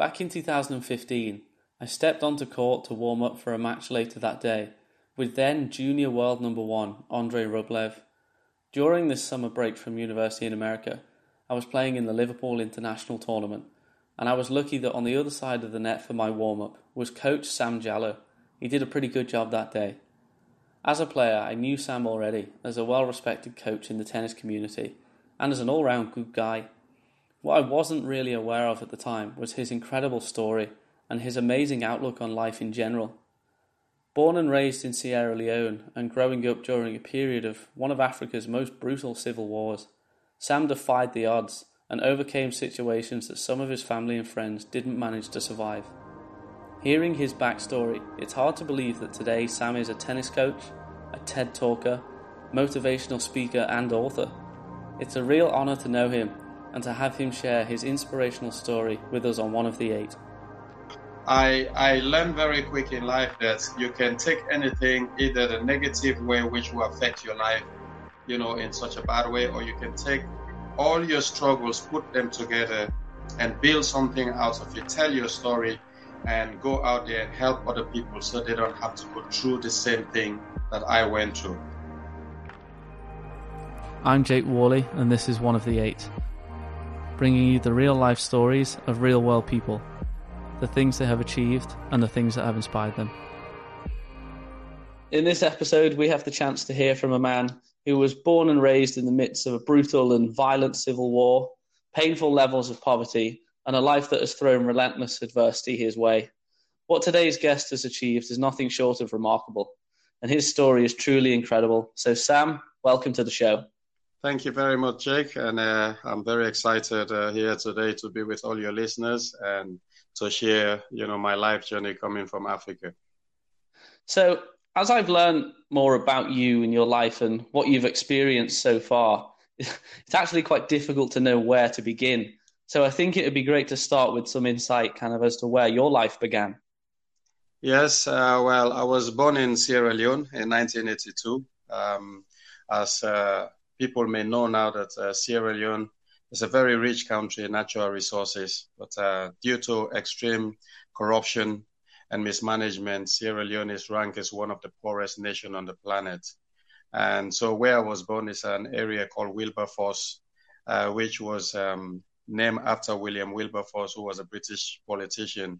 Back in 2015, I stepped onto court to warm up for a match later that day with then junior world number one Andrei Rublev. During this summer break from university in America, I was playing in the Liverpool International Tournament, and I was lucky that on the other side of the net for my warm up was coach Sam Jalloh. He did a pretty good job that day. As a player, I knew Sam already as a well respected coach in the tennis community and as an all round good guy. What I wasn't really aware of at the time was his incredible story and his amazing outlook on life in general. Born and raised in Sierra Leone and growing up during a period of one of Africa's most brutal civil wars, Sam defied the odds and overcame situations that some of his family and friends didn't manage to survive. Hearing his backstory, it's hard to believe that today Sam is a tennis coach, a TED talker, motivational speaker, and author. It's a real honour to know him and to have him share his inspirational story with us on one of the eight. I, I learned very quick in life that you can take anything, either the negative way which will affect your life, you know, in such a bad way, or you can take all your struggles, put them together, and build something out of it. Tell your story and go out there and help other people so they don't have to go through the same thing that I went through. I'm Jake Worley, and this is one of the eight, bringing you the real life stories of real world people the things they have achieved, and the things that have inspired them. In this episode, we have the chance to hear from a man who was born and raised in the midst of a brutal and violent civil war, painful levels of poverty, and a life that has thrown relentless adversity his way. What today's guest has achieved is nothing short of remarkable, and his story is truly incredible. So, Sam, welcome to the show. Thank you very much, Jake, and uh, I'm very excited uh, here today to be with all your listeners and to share, you know, my life journey coming from Africa. So, as I've learned more about you and your life and what you've experienced so far, it's actually quite difficult to know where to begin. So, I think it would be great to start with some insight, kind of, as to where your life began. Yes, uh, well, I was born in Sierra Leone in 1982. Um, as uh, people may know now, that uh, Sierra Leone is a very rich country in natural resources, but uh, due to extreme corruption and mismanagement, Sierra Leone is ranked as one of the poorest nations on the planet. And so, where I was born is an area called Wilberforce, uh, which was um, named after William Wilberforce, who was a British politician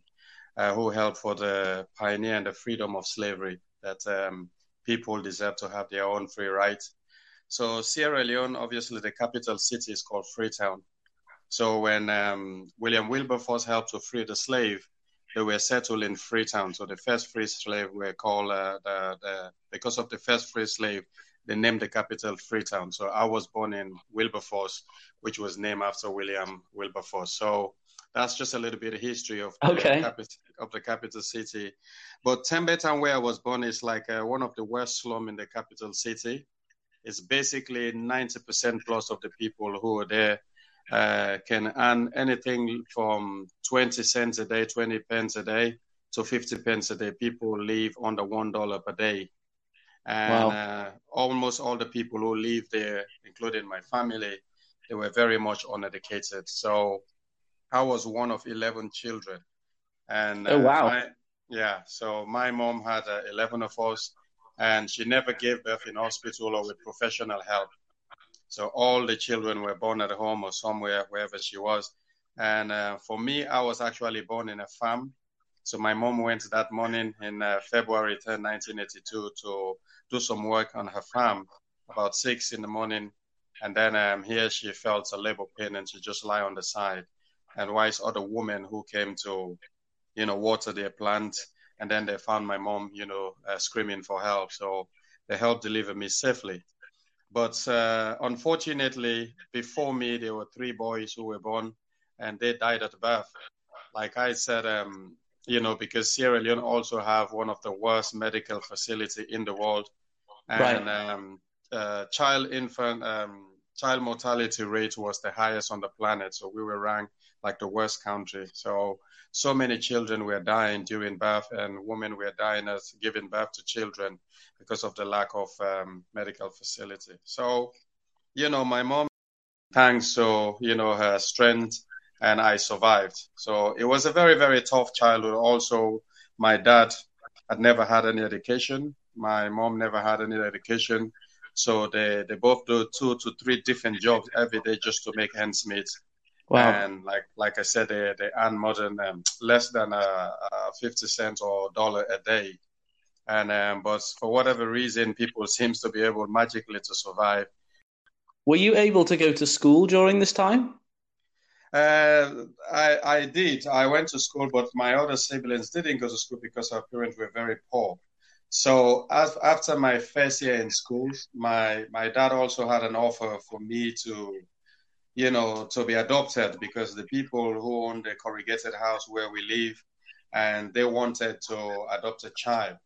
uh, who helped for the pioneer and the freedom of slavery, that um, people deserve to have their own free rights so Sierra Leone, obviously, the capital city is called Freetown. So when um, William Wilberforce helped to free the slave, they were settled in Freetown. So the first free slave were called uh, the, the because of the first free slave, they named the capital Freetown. So I was born in Wilberforce, which was named after William Wilberforce. So that's just a little bit of history of the, okay. capital, of the capital city. But Tembe Town, where I was born, is like uh, one of the worst slum in the capital city is basically 90% plus of the people who are there uh, can earn anything from 20 cents a day, 20 pence a day to 50 pence a day. People live under $1 per day. And wow. uh, almost all the people who live there, including my family, they were very much uneducated. So I was one of 11 children. And oh, wow. My, yeah, so my mom had uh, 11 of us and she never gave birth in hospital or with professional help. So all the children were born at home or somewhere, wherever she was. And uh, for me, I was actually born in a farm. So my mom went that morning in uh, February 10, 1982 to do some work on her farm about six in the morning. And then um, here she felt a labor pain and she just lie on the side. And wise other women who came to, you know, water their plant and then they found my mom, you know, uh, screaming for help. So they helped deliver me safely. But uh, unfortunately, before me, there were three boys who were born, and they died at birth. Like I said, um, you know, because Sierra Leone also have one of the worst medical facility in the world, and right. um, uh, child infant um, child mortality rate was the highest on the planet. So we were ranked like the worst country. So so many children were dying during birth, and women were dying as giving birth to children because of the lack of um, medical facility. So, you know, my mom, thanks to you know her strength and I survived. So it was a very, very tough childhood. Also, my dad had never had any education. My mom never had any education. So they, they both do two to three different jobs every day just to make ends meet. Wow. And like like I said, they, they earn more than um, less than a, a, 50 cents or dollar a day. And um, but for whatever reason, people seems to be able magically to survive. Were you able to go to school during this time? Uh, I, I did. I went to school, but my other siblings didn't go to school because our parents were very poor. So after my first year in school, my my dad also had an offer for me to, you know, to be adopted because the people who own the corrugated house where we live, and they wanted to adopt a child.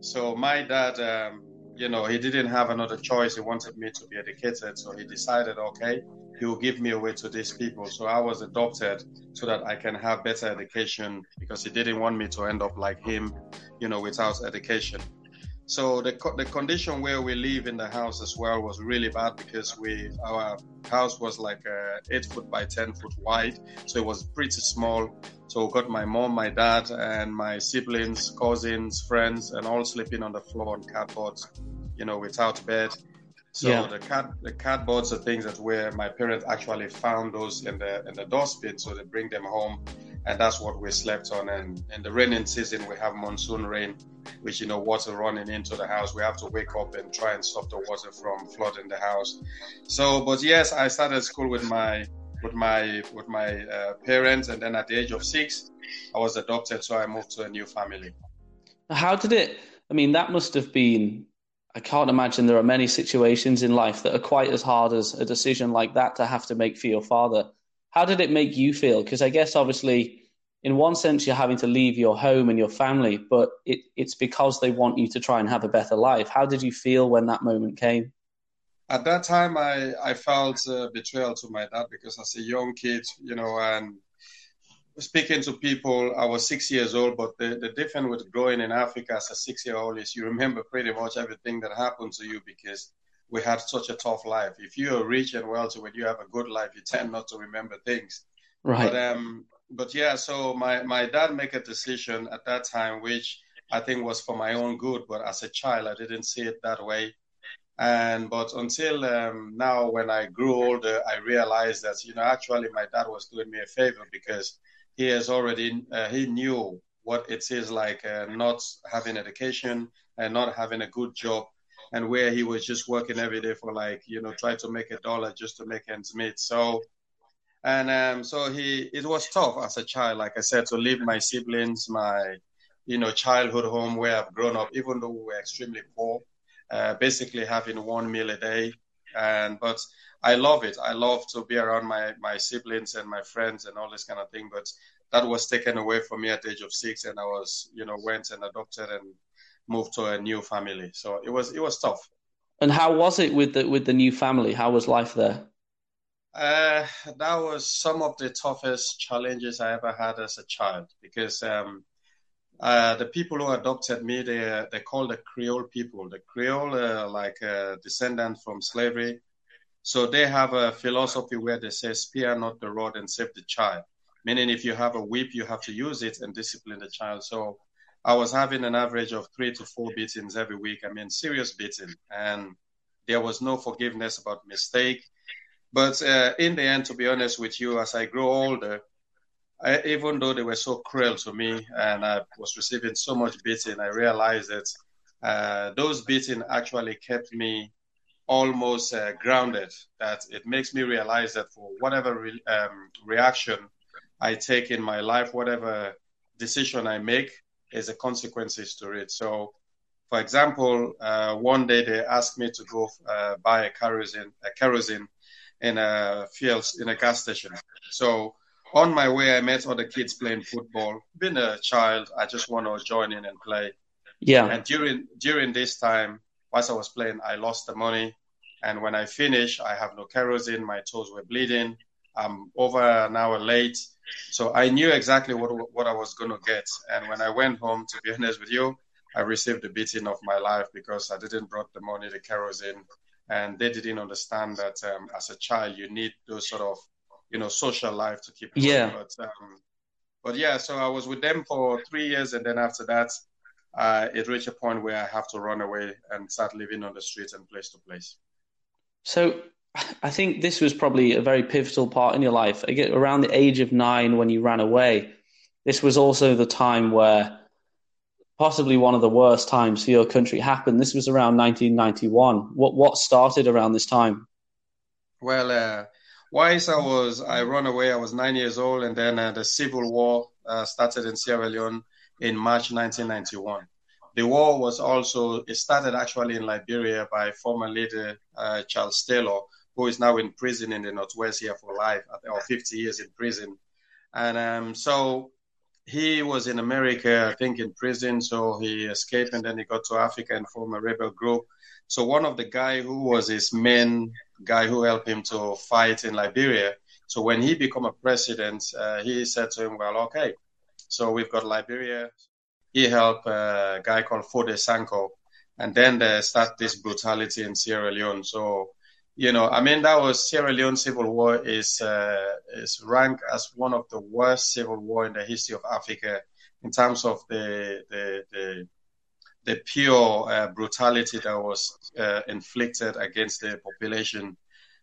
So my dad, um, you know, he didn't have another choice. He wanted me to be educated, so he decided, okay, he will give me away to these people. So I was adopted so that I can have better education because he didn't want me to end up like him, you know, without education. So the the condition where we live in the house as well was really bad because we our house was like uh, eight foot by ten foot wide, so it was pretty small. So we got my mom, my dad, and my siblings, cousins, friends, and all sleeping on the floor on cardboard, you know, without bed. So yeah. the card the cardboards are things that where my parents actually found those in the in the dustbin, so they bring them home, and that's what we slept on. And in the raining season, we have monsoon rain, which you know water running into the house. We have to wake up and try and stop the water from flooding the house. So, but yes, I started school with my with my with my uh, parents, and then at the age of six, I was adopted, so I moved to a new family. How did it? I mean, that must have been I can't imagine there are many situations in life that are quite as hard as a decision like that to have to make for your father. How did it make you feel? Because I guess obviously, in one sense, you're having to leave your home and your family, but it, it's because they want you to try and have a better life. How did you feel when that moment came? At that time, I, I felt uh, betrayal to my dad because as a young kid, you know, and speaking to people, I was six years old, but the, the difference with growing in Africa as a six year old is you remember pretty much everything that happened to you because we had such a tough life. If you're rich and wealthy, when you have a good life, you tend not to remember things. Right. But, um, but yeah, so my, my dad made a decision at that time, which I think was for my own good, but as a child, I didn't see it that way. And but until um, now, when I grew older, I realized that you know actually my dad was doing me a favor because he has already uh, he knew what it is like uh, not having education and not having a good job and where he was just working every day for like you know try to make a dollar just to make ends meet so and um, so he it was tough as a child like i said to leave my siblings my you know childhood home where i've grown up even though we were extremely poor uh, basically having one meal a day and but I love it. I love to be around my my siblings and my friends and all this kind of thing. But that was taken away from me at the age of six, and I was you know went and adopted and moved to a new family. So it was it was tough. And how was it with the with the new family? How was life there? Uh, that was some of the toughest challenges I ever had as a child because um, uh, the people who adopted me, they they call the Creole people. The Creole, uh, like a descendant from slavery, so they have a philosophy where they say, spare not the rod and save the child. Meaning, if you have a whip, you have to use it and discipline the child. So I was having an average of three to four beatings every week. I mean, serious beating. And there was no forgiveness about mistake. But uh, in the end, to be honest with you, as I grow older, I, even though they were so cruel to me and I was receiving so much beating, I realized that uh, those beating actually kept me almost uh, grounded. That it makes me realize that for whatever re- um, reaction I take in my life, whatever decision I make, is a consequences to it. So, for example, uh, one day they asked me to go uh, buy a kerosene, a kerosene in a field in a gas station. So on my way, I met other kids playing football. Being a child, I just want to join in and play. Yeah. And during during this time, whilst I was playing, I lost the money. And when I finished, I have no kerosene. My toes were bleeding. I'm over an hour late. So I knew exactly what, what I was going to get. And when I went home, to be honest with you, I received the beating of my life because I didn't brought the money, the kerosene, and they didn't understand that um, as a child you need those sort of you know, social life to keep. Yeah. But, um, but yeah, so I was with them for three years, and then after that, uh, it reached a point where I have to run away and start living on the streets and place to place. So I think this was probably a very pivotal part in your life. Around the age of nine when you ran away, this was also the time where possibly one of the worst times for your country happened. This was around 1991. What what started around this time? Well, uh, Wise, I was I run away. I was nine years old, and then uh, the civil war uh, started in Sierra Leone in March 1991. The war was also it started actually in Liberia by former leader uh, Charles Taylor, who is now in prison in the Northwest here for life, or 50 years in prison. And um, so he was in America, I think, in prison. So he escaped and then he got to Africa and formed a rebel group. So one of the guy who was his main guy who helped him to fight in Liberia. So when he became a president, uh, he said to him, "Well, okay, so we've got Liberia." He helped a guy called Foday Sankoh, and then they start this brutality in Sierra Leone. So you know, I mean, that was Sierra Leone civil war is uh, is ranked as one of the worst civil war in the history of Africa in terms of the the the, the pure uh, brutality that was uh, inflicted against the population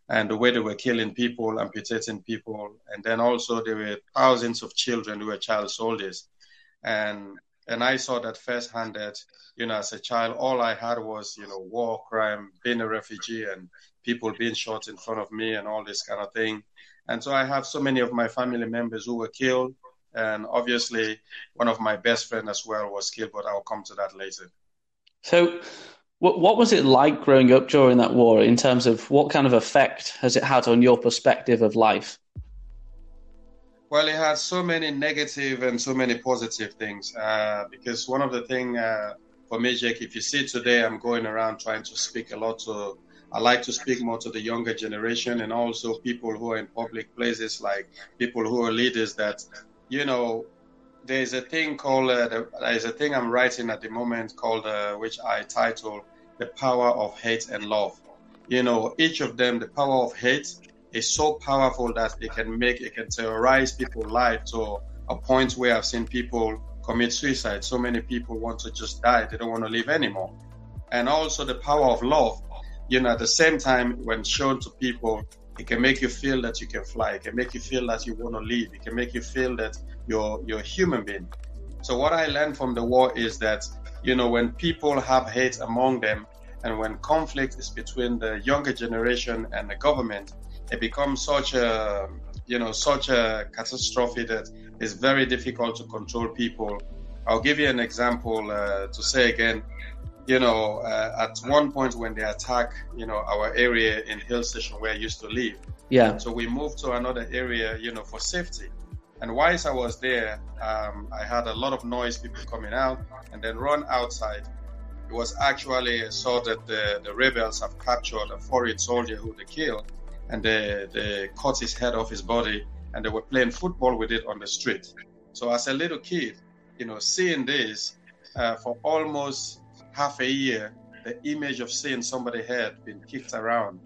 and the way they were killing people, amputating people, and then also there were thousands of children who were child soldiers, and and I saw that firsthand. That you know, as a child, all I had was you know war crime, being a refugee, and people being shot in front of me and all this kind of thing. And so I have so many of my family members who were killed. And obviously, one of my best friends as well was killed, but I'll come to that later. So, what, what was it like growing up during that war in terms of what kind of effect has it had on your perspective of life? Well, it had so many negative and so many positive things. Uh, because one of the things uh, for me, Jake, if you see today, I'm going around trying to speak a lot to I like to speak more to the younger generation and also people who are in public places, like people who are leaders. That you know, there's a thing called uh, the, there's a thing I'm writing at the moment called uh, which I title the power of hate and love. You know, each of them, the power of hate is so powerful that it can make it can terrorize people's lives to a point where I've seen people commit suicide. So many people want to just die; they don't want to live anymore. And also the power of love you know, at the same time, when shown to people, it can make you feel that you can fly. It can make you feel that you want to live. It can make you feel that you're you're a human being. So what I learned from the war is that you know when people have hate among them, and when conflict is between the younger generation and the government, it becomes such a you know such a catastrophe that it's very difficult to control people. I'll give you an example uh, to say again you know, uh, at one point when they attack, you know, our area in Hill Station where I used to live. Yeah. So we moved to another area, you know, for safety. And whilst I was there, um, I had a lot of noise, people coming out, and then run outside. It was actually saw that the, the rebels have captured a foreign soldier who they killed, and they, they cut his head off his body, and they were playing football with it on the street. So as a little kid, you know, seeing this uh, for almost half a year, the image of seeing somebody head been kicked around,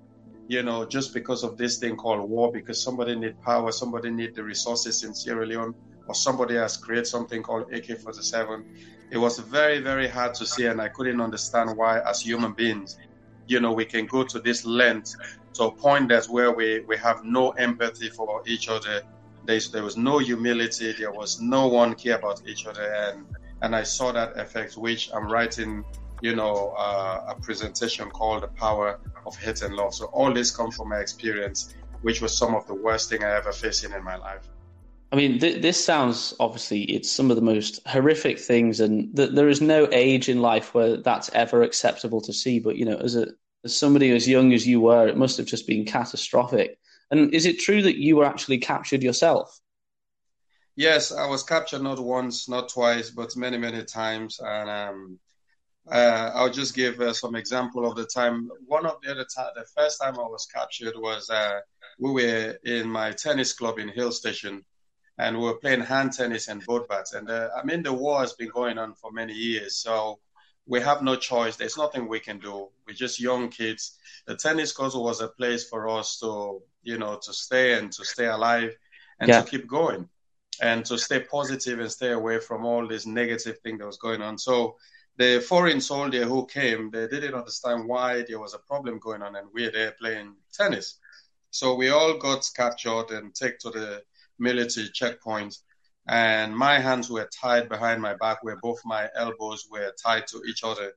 you know, just because of this thing called war, because somebody need power, somebody need the resources in Sierra Leone, or somebody has created something called AK-47. It was very, very hard to see, and I couldn't understand why, as human beings, you know, we can go to this length to a point that's where we, we have no empathy for each other. There's, there was no humility. There was no one care about each other, and and I saw that effect, which I'm writing you know, uh, a presentation called The Power of Hate and Love. So all this comes from my experience, which was some of the worst thing I ever faced in, in my life. I mean, th- this sounds obviously it's some of the most horrific things, and th- there is no age in life where that's ever acceptable to see. But you know, as a as somebody as young as you were, it must have just been catastrophic. And is it true that you were actually captured yourself? Yes, I was captured not once, not twice, but many, many times. And um, uh, I'll just give uh, some example of the time. One of the other time, the first time I was captured was uh, we were in my tennis club in Hill Station, and we were playing hand tennis and boat bats. And uh, I mean, the war has been going on for many years, so we have no choice. There's nothing we can do. We're just young kids. The tennis court was a place for us to you know, to stay and to stay alive and yeah. to keep going and to stay positive and stay away from all this negative thing that was going on. So the foreign soldier who came, they didn't understand why there was a problem going on, and we're there playing tennis. So we all got captured and taken to the military checkpoint. And my hands were tied behind my back, where both my elbows were tied to each other.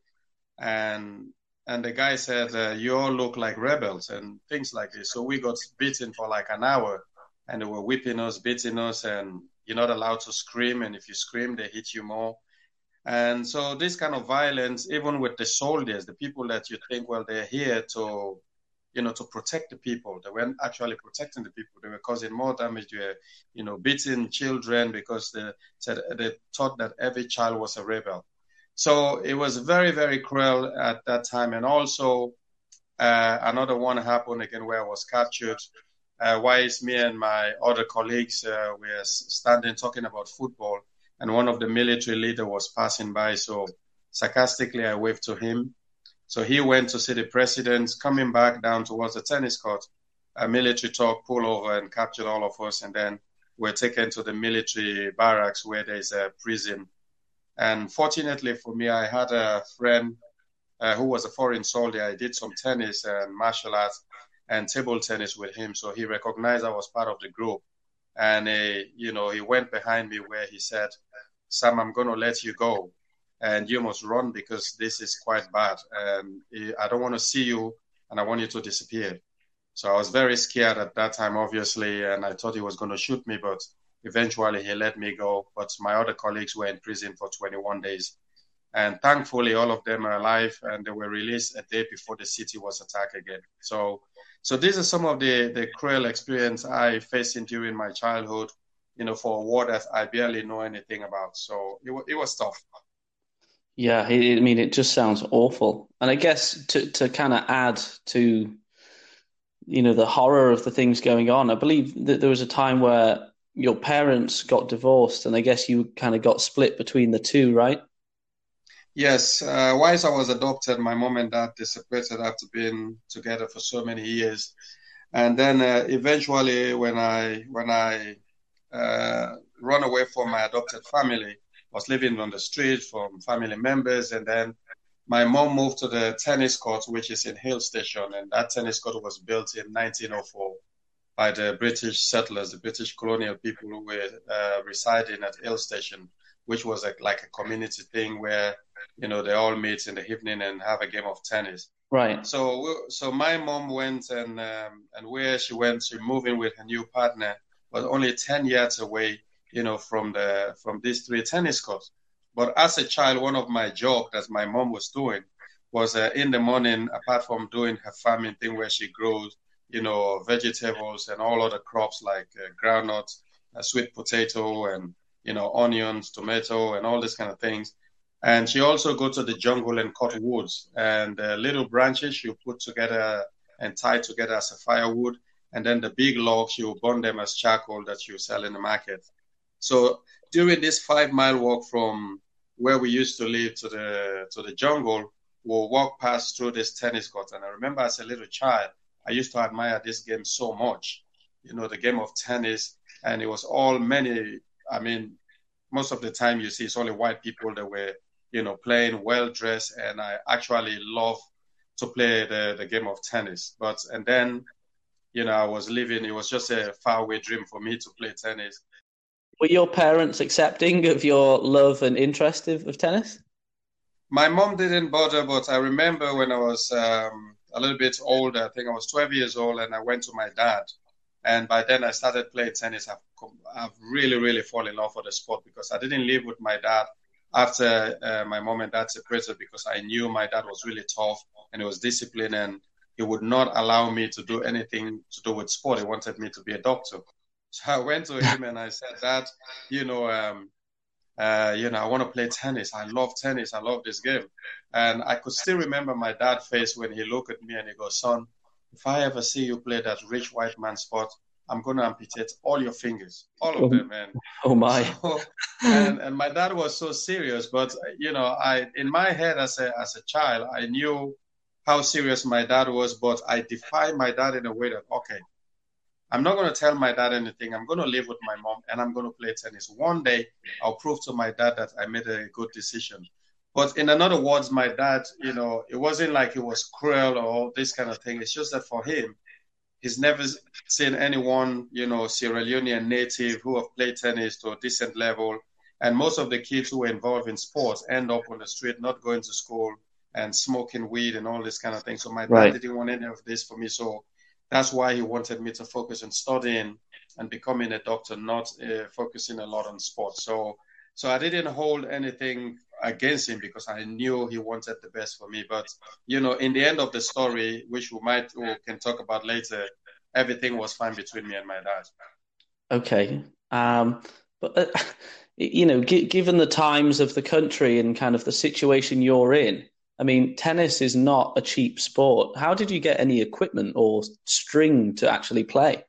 And and the guy said, uh, "You all look like rebels," and things like this. So we got beaten for like an hour, and they were whipping us, beating us, and you're not allowed to scream. And if you scream, they hit you more. And so this kind of violence, even with the soldiers, the people that you think, well, they're here to, you know, to protect the people. They weren't actually protecting the people. They were causing more damage. They were, you know, beating children because they said they thought that every child was a rebel. So it was very, very cruel at that time. And also uh, another one happened again where I was captured. Uh, whilst me and my other colleagues uh, were standing talking about football and one of the military leader was passing by. So sarcastically, I waved to him. So he went to see the president, coming back down towards the tennis court. A military talk pulled over and captured all of us, and then we're taken to the military barracks where there's a prison. And fortunately for me, I had a friend uh, who was a foreign soldier. I did some tennis and martial arts and table tennis with him, so he recognized I was part of the group and uh, you know he went behind me where he said, "Sam, I'm going to let you go, and you must run because this is quite bad, um, and I don't want to see you, and I want you to disappear." So I was very scared at that time, obviously, and I thought he was going to shoot me, but eventually he let me go. But my other colleagues were in prison for 21 days. And thankfully, all of them are alive and they were released a day before the city was attacked again. So so these are some of the, the cruel experience I faced during my childhood, you know, for a war that I barely know anything about. So it, it was tough. Yeah, I mean, it just sounds awful. And I guess to, to kind of add to, you know, the horror of the things going on, I believe that there was a time where your parents got divorced and I guess you kind of got split between the two, right? Yes, uh, whilst I was adopted, my mom and dad separated after being together for so many years, and then uh, eventually, when I when I uh, run away from my adopted family, was living on the street from family members, and then my mom moved to the tennis court, which is in Hill Station, and that tennis court was built in 1904 by the British settlers, the British colonial people who were uh, residing at Hill Station, which was a, like a community thing where you know, they all meet in the evening and have a game of tennis. Right. So, so my mom went and um, and where she went, she moved in with her new partner, but only ten yards away, you know, from the from these three tennis courts. But as a child, one of my jobs that my mom was doing was uh, in the morning, apart from doing her farming thing where she grows, you know, vegetables and all other crops like uh, groundnuts, uh, sweet potato, and you know, onions, tomato, and all these kind of things and she also go to the jungle and cut woods and the little branches she put together and tie together as a firewood. And then the big logs, she will burn them as charcoal that will sell in the market. So during this five mile walk from where we used to live to the to the jungle, we'll walk past through this tennis court. And I remember as a little child, I used to admire this game so much. You know, the game of tennis, and it was all many. I mean, most of the time you see it's only white people that were you know, playing well dressed, and I actually love to play the, the game of tennis. But and then, you know, I was living. It was just a faraway dream for me to play tennis. Were your parents accepting of your love and interest of, of tennis? My mom didn't bother, but I remember when I was um, a little bit older. I think I was 12 years old, and I went to my dad. And by then, I started playing tennis. I've, I've really, really fallen in love with the sport because I didn't live with my dad after uh, my mom and dad separated because I knew my dad was really tough and he was disciplined and he would not allow me to do anything to do with sport. He wanted me to be a doctor. So I went to him and I said, that, you know, um, uh, you know, I want to play tennis. I love tennis. I love this game. And I could still remember my dad face when he looked at me and he goes, son, if I ever see you play that rich white man sport, I'm going to amputate all your fingers, all of oh, them, man. Oh my! So, and, and my dad was so serious, but you know, I in my head as a as a child, I knew how serious my dad was, but I defied my dad in a way that okay, I'm not going to tell my dad anything. I'm going to live with my mom and I'm going to play tennis. One day I'll prove to my dad that I made a good decision. But in another words, my dad, you know, it wasn't like he was cruel or this kind of thing. It's just that for him, he's never seen anyone, you know, Sierra Leonean native who have played tennis to a decent level. And most of the kids who are involved in sports end up on the street, not going to school and smoking weed and all this kind of thing. So my dad right. didn't want any of this for me. So that's why he wanted me to focus on studying and becoming a doctor, not uh, focusing a lot on sports. So, so I didn't hold anything against him because I knew he wanted the best for me. But you know, in the end of the story, which we might we can talk about later, everything was fine between me and my dad. Okay, um, but uh, you know, g- given the times of the country and kind of the situation you're in, I mean, tennis is not a cheap sport. How did you get any equipment or string to actually play?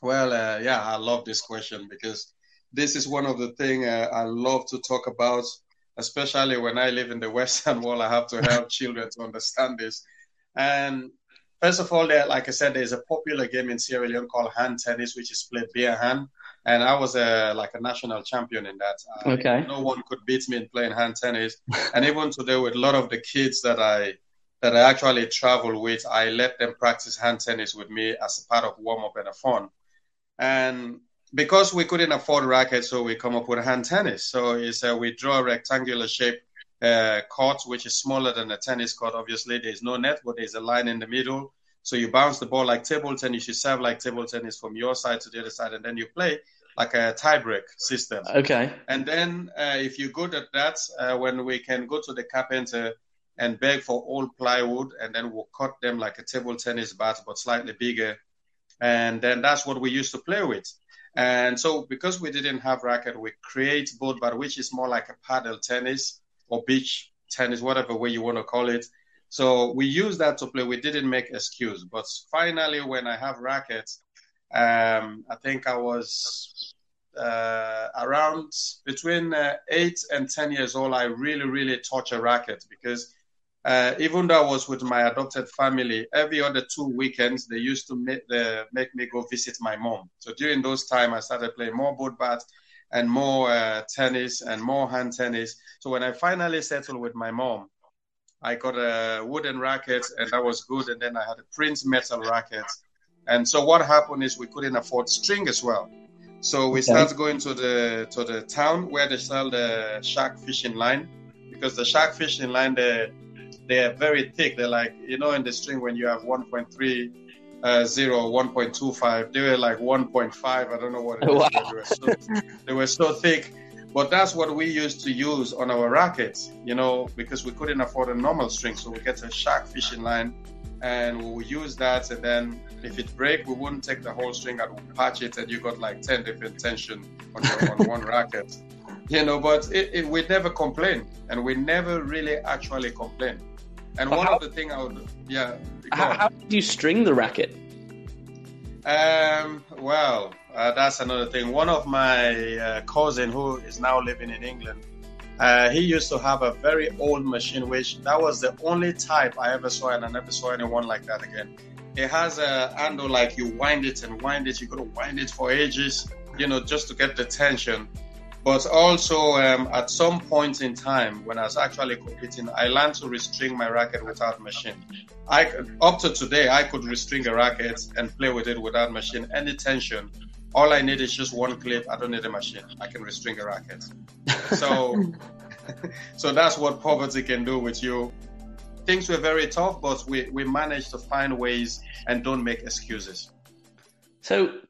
Well, uh, yeah, I love this question because this is one of the things uh, I love to talk about, especially when I live in the Western world. I have to help children to understand this. And first of all, there, like I said, there's a popular game in Sierra Leone called hand tennis, which is played bare hand and I was a like a national champion in that. Uh, okay. No one could beat me in playing hand tennis, and even today with a lot of the kids that I that I actually travel with, I let them practice hand tennis with me as a part of warm up and a fun. And because we couldn't afford rackets, so we come up with hand tennis. So it's uh, we draw a rectangular shape uh, court, which is smaller than a tennis court. Obviously, there's no net, but there's a line in the middle. So you bounce the ball like table tennis, you serve like table tennis from your side to the other side, and then you play like a tiebreak system. Okay. And then uh, if you're good at that, uh, when we can go to the carpenter and beg for old plywood, and then we'll cut them like a table tennis bat, but slightly bigger. And then that's what we used to play with. And so because we didn't have racket, we create board but which is more like a paddle tennis or beach tennis, whatever way you want to call it. So we use that to play. We didn't make excuse, but finally, when I have rackets, um, I think I was uh, around between uh, eight and 10 years old. I really, really touch a racket because uh, even though I was with my adopted family, every other two weekends, they used to make, the, make me go visit my mom. So during those time, I started playing more board bat and more uh, tennis and more hand tennis. So when I finally settled with my mom, I got a wooden racket and that was good. And then I had a Prince metal racket and so what happened is we couldn't afford string as well. So we okay. started going to the to the town where they sell the shark fishing line because the shark fishing line they they are very thick. They're like you know in the string when you have 1.3 uh, 0 1.25 they were like 1.5 i don't know what it is wow. they, were so, they were so thick but that's what we used to use on our rackets you know because we couldn't afford a normal string so we get a shark fishing line and we'll use that and then if it break, we wouldn't take the whole string and we'll patch it, and you got like ten different tension on, your, on one racket. You know, but it, it, we never complain, and we never really actually complain. And but one how, of the thing I would, yeah. How, how did you string the racket? Um, well, uh, that's another thing. One of my uh, cousin who is now living in England, uh, he used to have a very old machine, which that was the only type I ever saw, and I never saw anyone like that again it has a handle like you wind it and wind it. You got to wind it for ages, you know, just to get the tension. But also, um, at some point in time, when I was actually competing, I learned to restring my racket without machine. I up to today, I could restring a racket and play with it without machine, any tension. All I need is just one clip. I don't need a machine. I can restring a racket. So, so that's what poverty can do with you things were very tough, but we, we managed to find ways and don't make excuses. So,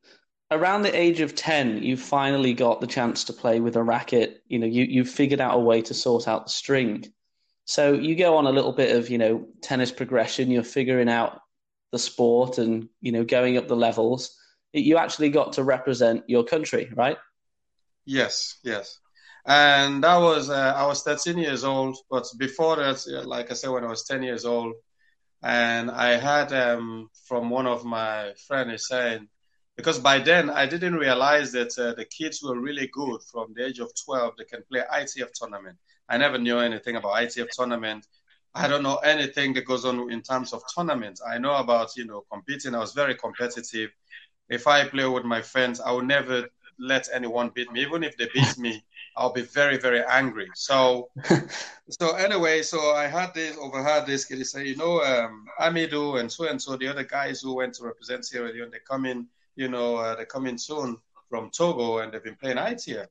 around the age of 10, you finally got the chance to play with a racket. You know, you, you figured out a way to sort out the string. So, you go on a little bit of, you know, tennis progression, you're figuring out the sport and, you know, going up the levels. You actually got to represent your country, right? Yes, yes and that was uh, I was 13 years old. But before that, like I said, when I was 10 years old, and I had um, from one of my friends saying, because by then I didn't realize that uh, the kids were really good from the age of 12. They can play ITF tournament. I never knew anything about ITF tournament. I don't know anything that goes on in terms of tournaments. I know about you know competing. I was very competitive, if I play with my friends, I will never let anyone beat me. Even if they beat me, I'll be very, very angry. So, so anyway, so I had this, overheard this kid say, you know, um, Amidou and so and so, the other guys who went to represent Sierra Leone, they come in, you know, uh, they come in soon from Togo and they've been playing IT here.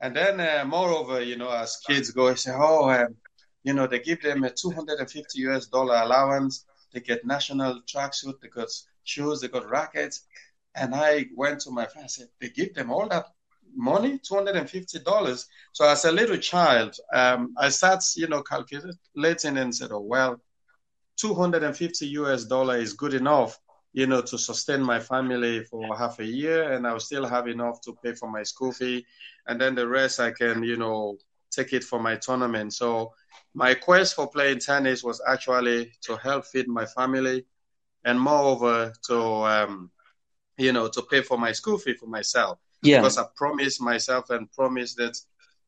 And then, uh, moreover, you know, as kids go, they say, oh, um, you know, they give them a 250 US dollar allowance. They get national tracksuit, got shoes, they got rackets. And I went to my friend and said, they give them all that money, $250. So as a little child, um, I started, you know, calculating and said, oh, well, 250 US dollar is good enough, you know, to sustain my family for half a year. And I'll still have enough to pay for my school fee. And then the rest I can, you know, take it for my tournament. So my quest for playing tennis was actually to help feed my family and moreover to, um, you know, to pay for my school fee for myself. Yeah. Because I promised myself and promised that,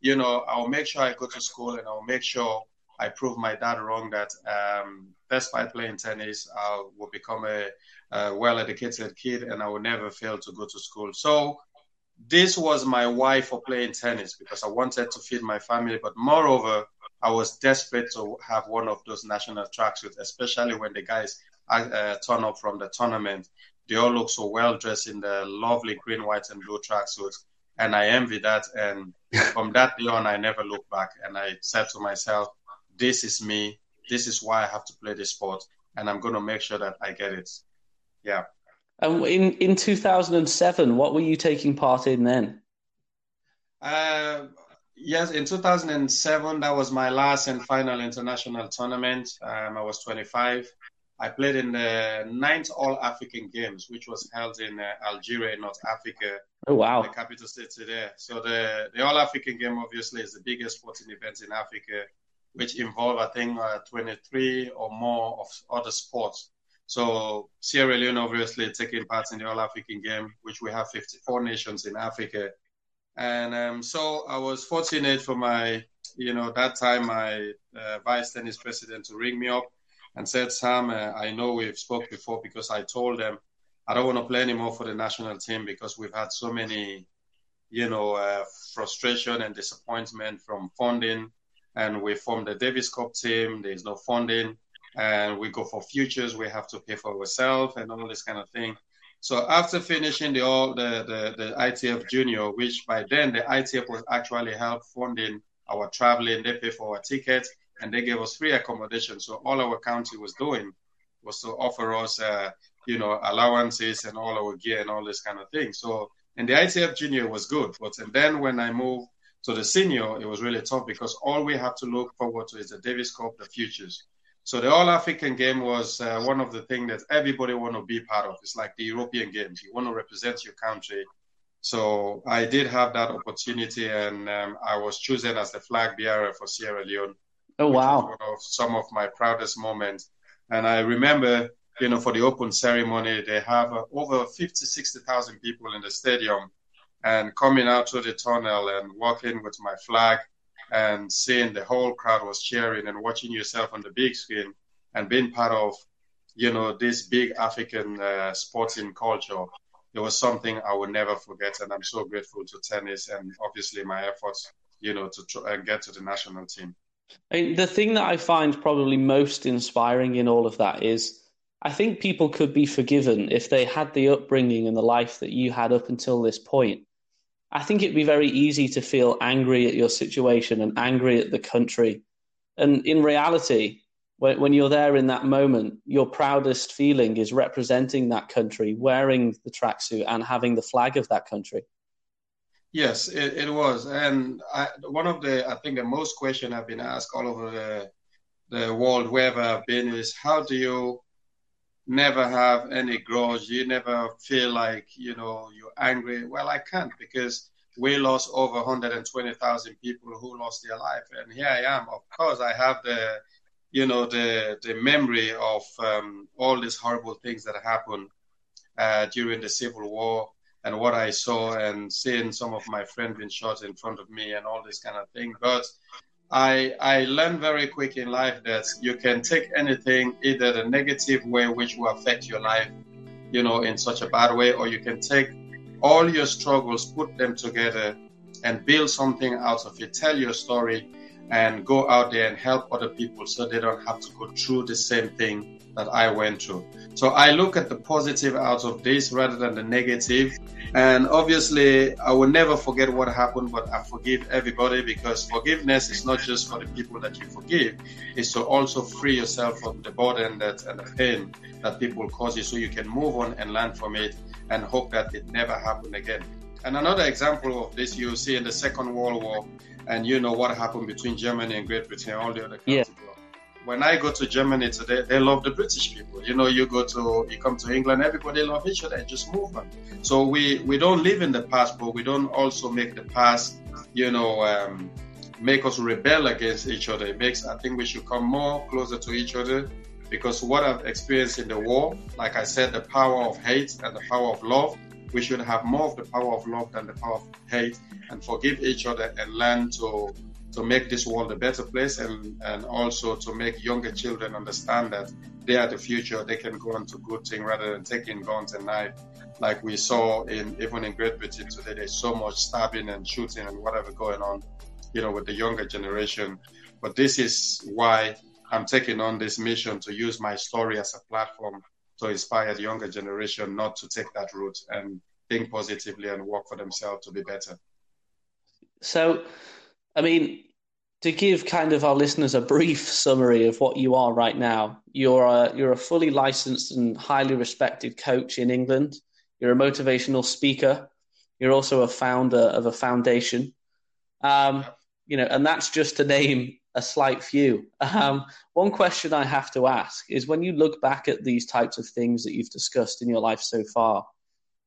you know, I'll make sure I go to school and I'll make sure I prove my dad wrong that um, despite playing tennis, I will become a, a well-educated kid and I will never fail to go to school. So this was my why for playing tennis because I wanted to feed my family, but moreover, I was desperate to have one of those national tracksuits, especially when the guys uh, turn up from the tournament they all look so well dressed in the lovely green, white, and blue tracksuits. And I envy that. And from that day on, I never looked back. And I said to myself, this is me. This is why I have to play this sport. And I'm going to make sure that I get it. Yeah. And in, in 2007, what were you taking part in then? Uh, yes, in 2007, that was my last and final international tournament. Um, I was 25. I played in the ninth All African Games, which was held in uh, Algeria, North Africa. Oh wow! The capital city there. So the the All African Game obviously is the biggest sporting event in Africa, which involve I think uh, 23 or more of other sports. So Sierra Leone obviously taking part in the All African Game, which we have 54 nations in Africa. And um, so I was fortunate for my, you know, that time my uh, vice tennis president to ring me up and said, Sam, uh, I know we've spoke before because I told them I don't want to play anymore for the national team because we've had so many, you know, uh, frustration and disappointment from funding. And we formed the Davis Cup team. There's no funding. And we go for futures. We have to pay for ourselves and all this kind of thing. So after finishing the all the, the, the ITF junior, which by then the ITF was actually help funding our traveling, they pay for our tickets and they gave us free accommodation. So all our county was doing was to offer us, uh, you know, allowances and all our gear and all this kind of thing. So and the ITF junior was good, but and then when I moved to the senior, it was really tough because all we have to look forward to is the Davis Cup, the futures. So the All African game was uh, one of the things that everybody want to be part of. It's like the European games. You want to represent your country. So I did have that opportunity, and um, I was chosen as the flag bearer for Sierra Leone. Oh wow! One of some of my proudest moments, and I remember, you know, for the open ceremony, they have uh, over 50, 60,000 people in the stadium, and coming out to the tunnel and walking with my flag, and seeing the whole crowd was cheering and watching yourself on the big screen, and being part of, you know, this big African uh, sporting culture. It was something I will never forget, and I'm so grateful to tennis and obviously my efforts, you know, to try and get to the national team. I mean, the thing that I find probably most inspiring in all of that is I think people could be forgiven if they had the upbringing and the life that you had up until this point. I think it'd be very easy to feel angry at your situation and angry at the country. And in reality, when, when you're there in that moment, your proudest feeling is representing that country, wearing the tracksuit and having the flag of that country. Yes, it, it was, and I, one of the I think the most question I've been asked all over the the world wherever I've been is how do you never have any grudge? You never feel like you know you're angry. Well, I can't because we lost over 120,000 people who lost their life, and here I am. Of course, I have the you know the the memory of um, all these horrible things that happened uh, during the Civil War and what I saw and seeing some of my friends being shot in front of me and all this kind of thing. But I I learned very quick in life that you can take anything either the negative way which will affect your life, you know, in such a bad way, or you can take all your struggles, put them together, and build something out of it. Tell your story and go out there and help other people so they don't have to go through the same thing that I went through. So I look at the positive out of this rather than the negative. And obviously, I will never forget what happened, but I forgive everybody because forgiveness is not just for the people that you forgive, it's to also free yourself from the burden that and the pain that people cause you so you can move on and learn from it and hope that it never happen again. And another example of this you see in the Second World War, and you know what happened between Germany and Great Britain, all the other countries. Yeah when I go to Germany today, they love the British people. You know, you go to, you come to England, everybody love each other, and just move on. So we, we don't live in the past, but we don't also make the past, you know, um, make us rebel against each other. It makes, I think we should come more closer to each other because what I've experienced in the war, like I said, the power of hate and the power of love, we should have more of the power of love than the power of hate and forgive each other and learn to to make this world a better place and, and also to make younger children understand that they are the future. They can go into good things rather than taking guns and knife like we saw in even in Great Britain today. There's so much stabbing and shooting and whatever going on, you know, with the younger generation. But this is why I'm taking on this mission to use my story as a platform to inspire the younger generation not to take that route and think positively and work for themselves to be better. So I mean, to give kind of our listeners a brief summary of what you are right now, you're a, you're a fully licensed and highly respected coach in England. You're a motivational speaker. You're also a founder of a foundation. Um, you know, and that's just to name a slight few. Um, one question I have to ask is when you look back at these types of things that you've discussed in your life so far,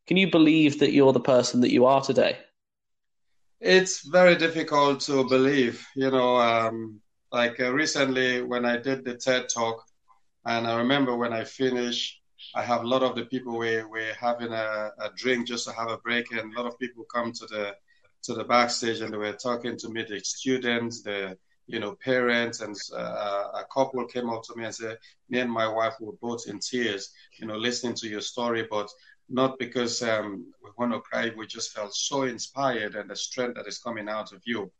can you believe that you're the person that you are today? It's very difficult to believe. You know, um, like uh, recently when I did the TED talk, and I remember when I finished, I have a lot of the people we we're having a, a drink just to have a break, and a lot of people come to the to the backstage and they were talking to me, the students, the you know parents, and uh, a couple came up to me and said, "Me and my wife were both in tears, you know, listening to your story, but not because um, we want to cry, we just felt so inspired and the strength that is coming out of you.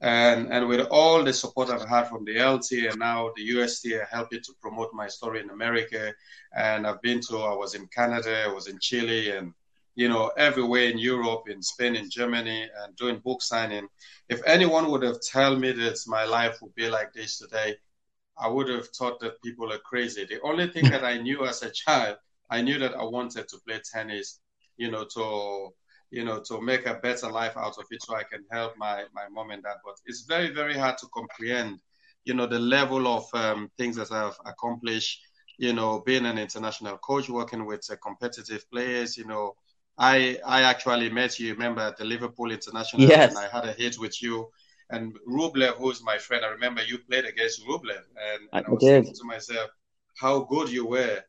And, and with all the support I've had from the LTA and now the UST, I helped to promote my story in America. And I've been to, I was in Canada, I was in Chile, and you know, everywhere in Europe, in Spain, in Germany, and doing book signing. If anyone would have told me that my life would be like this today, I would have thought that people are crazy. The only thing that I knew as a child I knew that I wanted to play tennis, you know, to you know to make a better life out of it, so I can help my my mom and dad. But it's very very hard to comprehend, you know, the level of um, things that I've accomplished. You know, being an international coach, working with uh, competitive players. You know, I I actually met you. Remember at the Liverpool International, yes. and I had a hit with you. And Rublev, who's my friend, I remember you played against Rublev, and, and I, I was did. thinking to myself how good you were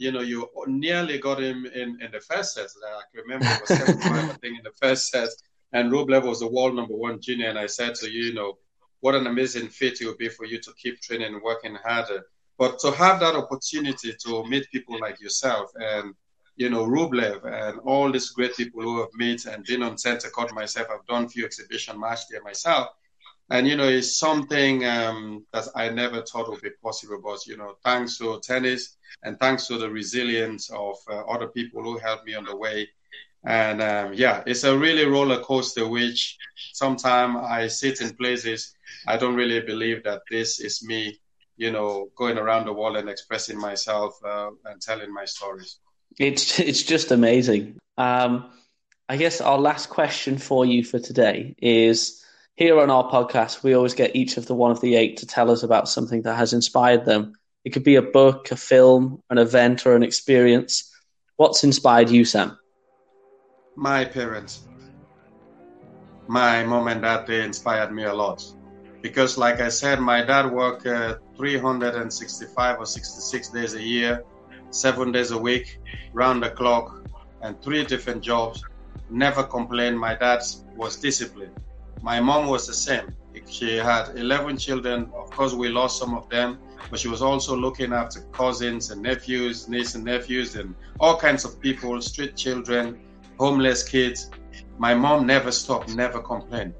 you know, you nearly got him in, in the first set. I remember it was 75, I think, in the first set. And Rublev was the world number one junior. And I said to you, you know, what an amazing fit it would be for you to keep training and working harder. But to have that opportunity to meet people like yourself and, you know, Rublev and all these great people who have met and been on center court myself, I've done a few exhibition match there myself and you know it's something um, that I never thought would be possible. But you know, thanks to tennis and thanks to the resilience of uh, other people who helped me on the way. And um, yeah, it's a really roller coaster. Which sometimes I sit in places I don't really believe that this is me. You know, going around the world and expressing myself uh, and telling my stories. It's it's just amazing. Um, I guess our last question for you for today is here on our podcast, we always get each of the one of the eight to tell us about something that has inspired them. It could be a book, a film, an event, or an experience. What's inspired you, Sam? My parents. My mom and dad, they inspired me a lot. Because, like I said, my dad worked uh, 365 or 66 days a year, seven days a week, round the clock, and three different jobs. Never complained. My dad was disciplined My mom was the same. She had 11 children. Of course, we lost some of them, but she was also looking after cousins and nephews, nieces and nephews, and all kinds of people, street children, homeless kids. My mom never stopped, never complained.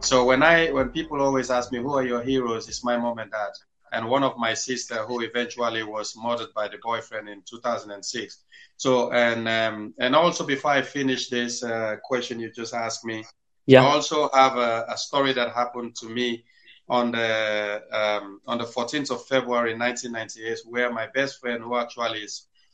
So when I when people always ask me who are your heroes, it's my mom and dad, and one of my sister who eventually was murdered by the boyfriend in 2006. So and um, and also before I finish this uh, question you just asked me, yeah. I also have a, a story that happened to me on the um, on the 14th of February 1998, where my best friend, who actually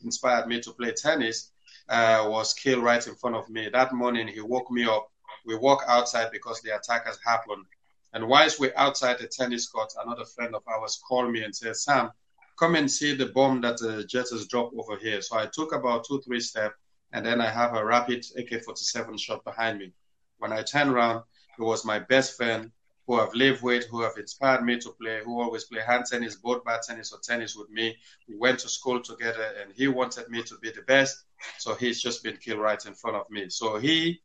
inspired me to play tennis, uh, was killed right in front of me. That morning, he woke me up we walk outside because the attack has happened. And whilst we're outside the tennis court, another friend of ours called me and said, Sam, come and see the bomb that the jet has dropped over here. So I took about two, three steps, and then I have a rapid AK 47 shot behind me. When I turned around, it was my best friend who I've lived with, who have inspired me to play, who always play hand tennis, both bat tennis or tennis with me. We went to school together and he wanted me to be the best. So he's just been killed right in front of me. So he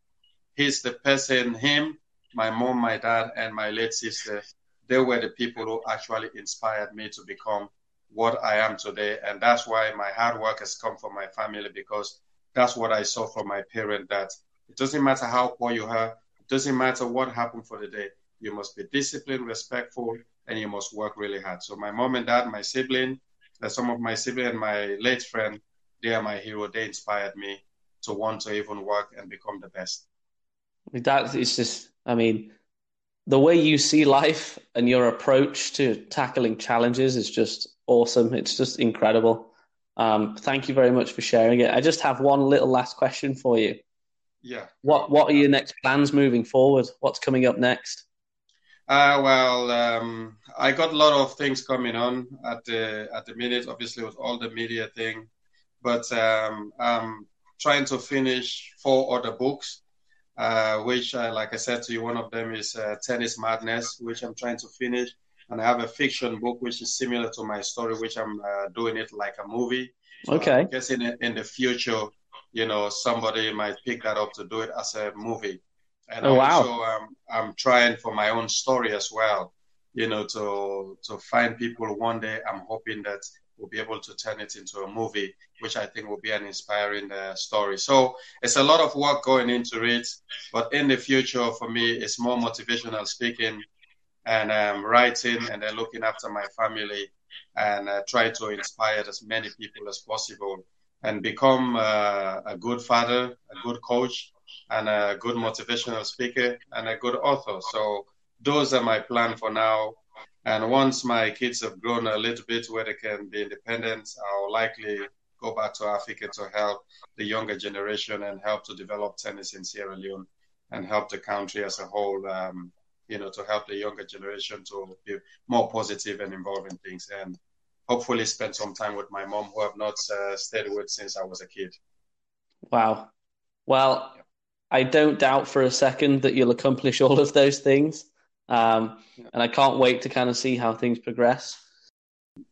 he's the person, him, my mom, my dad, and my late sister, they were the people who actually inspired me to become what I am today. And that's why my hard work has come from my family because that's what I saw from my parent that it doesn't matter how poor you are, it doesn't matter what happened for the day. You must be disciplined, respectful, and you must work really hard. So my mom and dad, my sibling, uh, some of my sibling and my late friend, they are my hero. They inspired me to want to even work and become the best. That is just, I mean, the way you see life and your approach to tackling challenges is just awesome. It's just incredible. Um, thank you very much for sharing it. I just have one little last question for you. Yeah. What What are your next plans moving forward? What's coming up next? Uh, well, um, I got a lot of things coming on at the at the minute. Obviously, with all the media thing, but um, I'm trying to finish four other books uh, which, uh, like I said to you, one of them is uh, Tennis Madness, which I'm trying to finish. And I have a fiction book which is similar to my story, which I'm uh, doing it like a movie. So okay. I guess in, in the future, you know, somebody might pick that up to do it as a movie. And oh, also, um, I'm trying for my own story as well, you know, to to find people one day. I'm hoping that we'll be able to turn it into a movie, which I think will be an inspiring uh, story. So it's a lot of work going into it, but in the future, for me, it's more motivational speaking and um, writing, and then looking after my family and uh, try to inspire as many people as possible and become uh, a good father, a good coach, and a good motivational speaker and a good author. So those are my plan for now and once my kids have grown a little bit where they can be independent, I'll likely go back to Africa to help the younger generation and help to develop tennis in Sierra Leone and help the country as a whole, um, you know, to help the younger generation to be more positive and involved in things. And hopefully spend some time with my mom, who I've not uh, stayed with since I was a kid. Wow. Well, I don't doubt for a second that you'll accomplish all of those things. Um, and I can't wait to kind of see how things progress.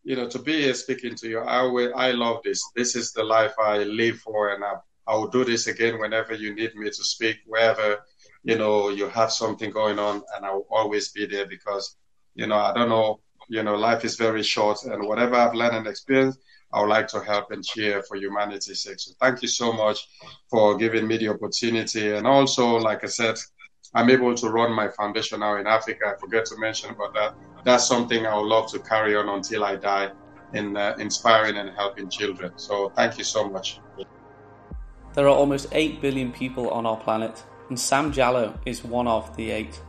You know, to be here speaking to you, I will, I love this. This is the life I live for, and I, I will do this again whenever you need me to speak, wherever you know you have something going on, and I will always be there because you know I don't know. You know, life is very short, and whatever I've learned and experienced, I would like to help and share for humanity's sake. So thank you so much for giving me the opportunity. And also, like I said, I'm able to run my foundation now in Africa. I forget to mention about that. That's something I would love to carry on until I die in uh, inspiring and helping children. So thank you so much. There are almost 8 billion people on our planet, and Sam Jalloh is one of the 8.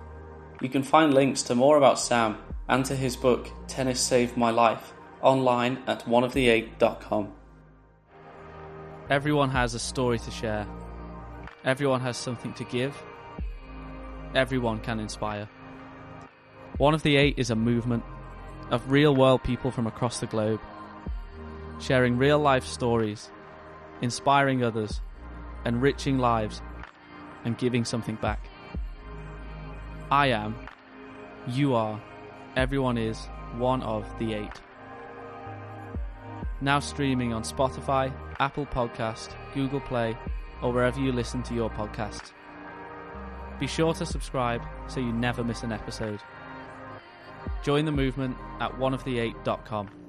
You can find links to more about Sam and to his book, Tennis Saved My Life, online at oneofthe8.com. Everyone has a story to share. Everyone has something to give everyone can inspire. One of the Eight is a movement of real world people from across the globe, sharing real life stories, inspiring others, enriching lives, and giving something back. I am, you are, everyone is one of the eight. Now streaming on Spotify, Apple Podcast, Google Play, or wherever you listen to your podcasts. Be sure to subscribe so you never miss an episode. Join the movement at oneofthe8.com.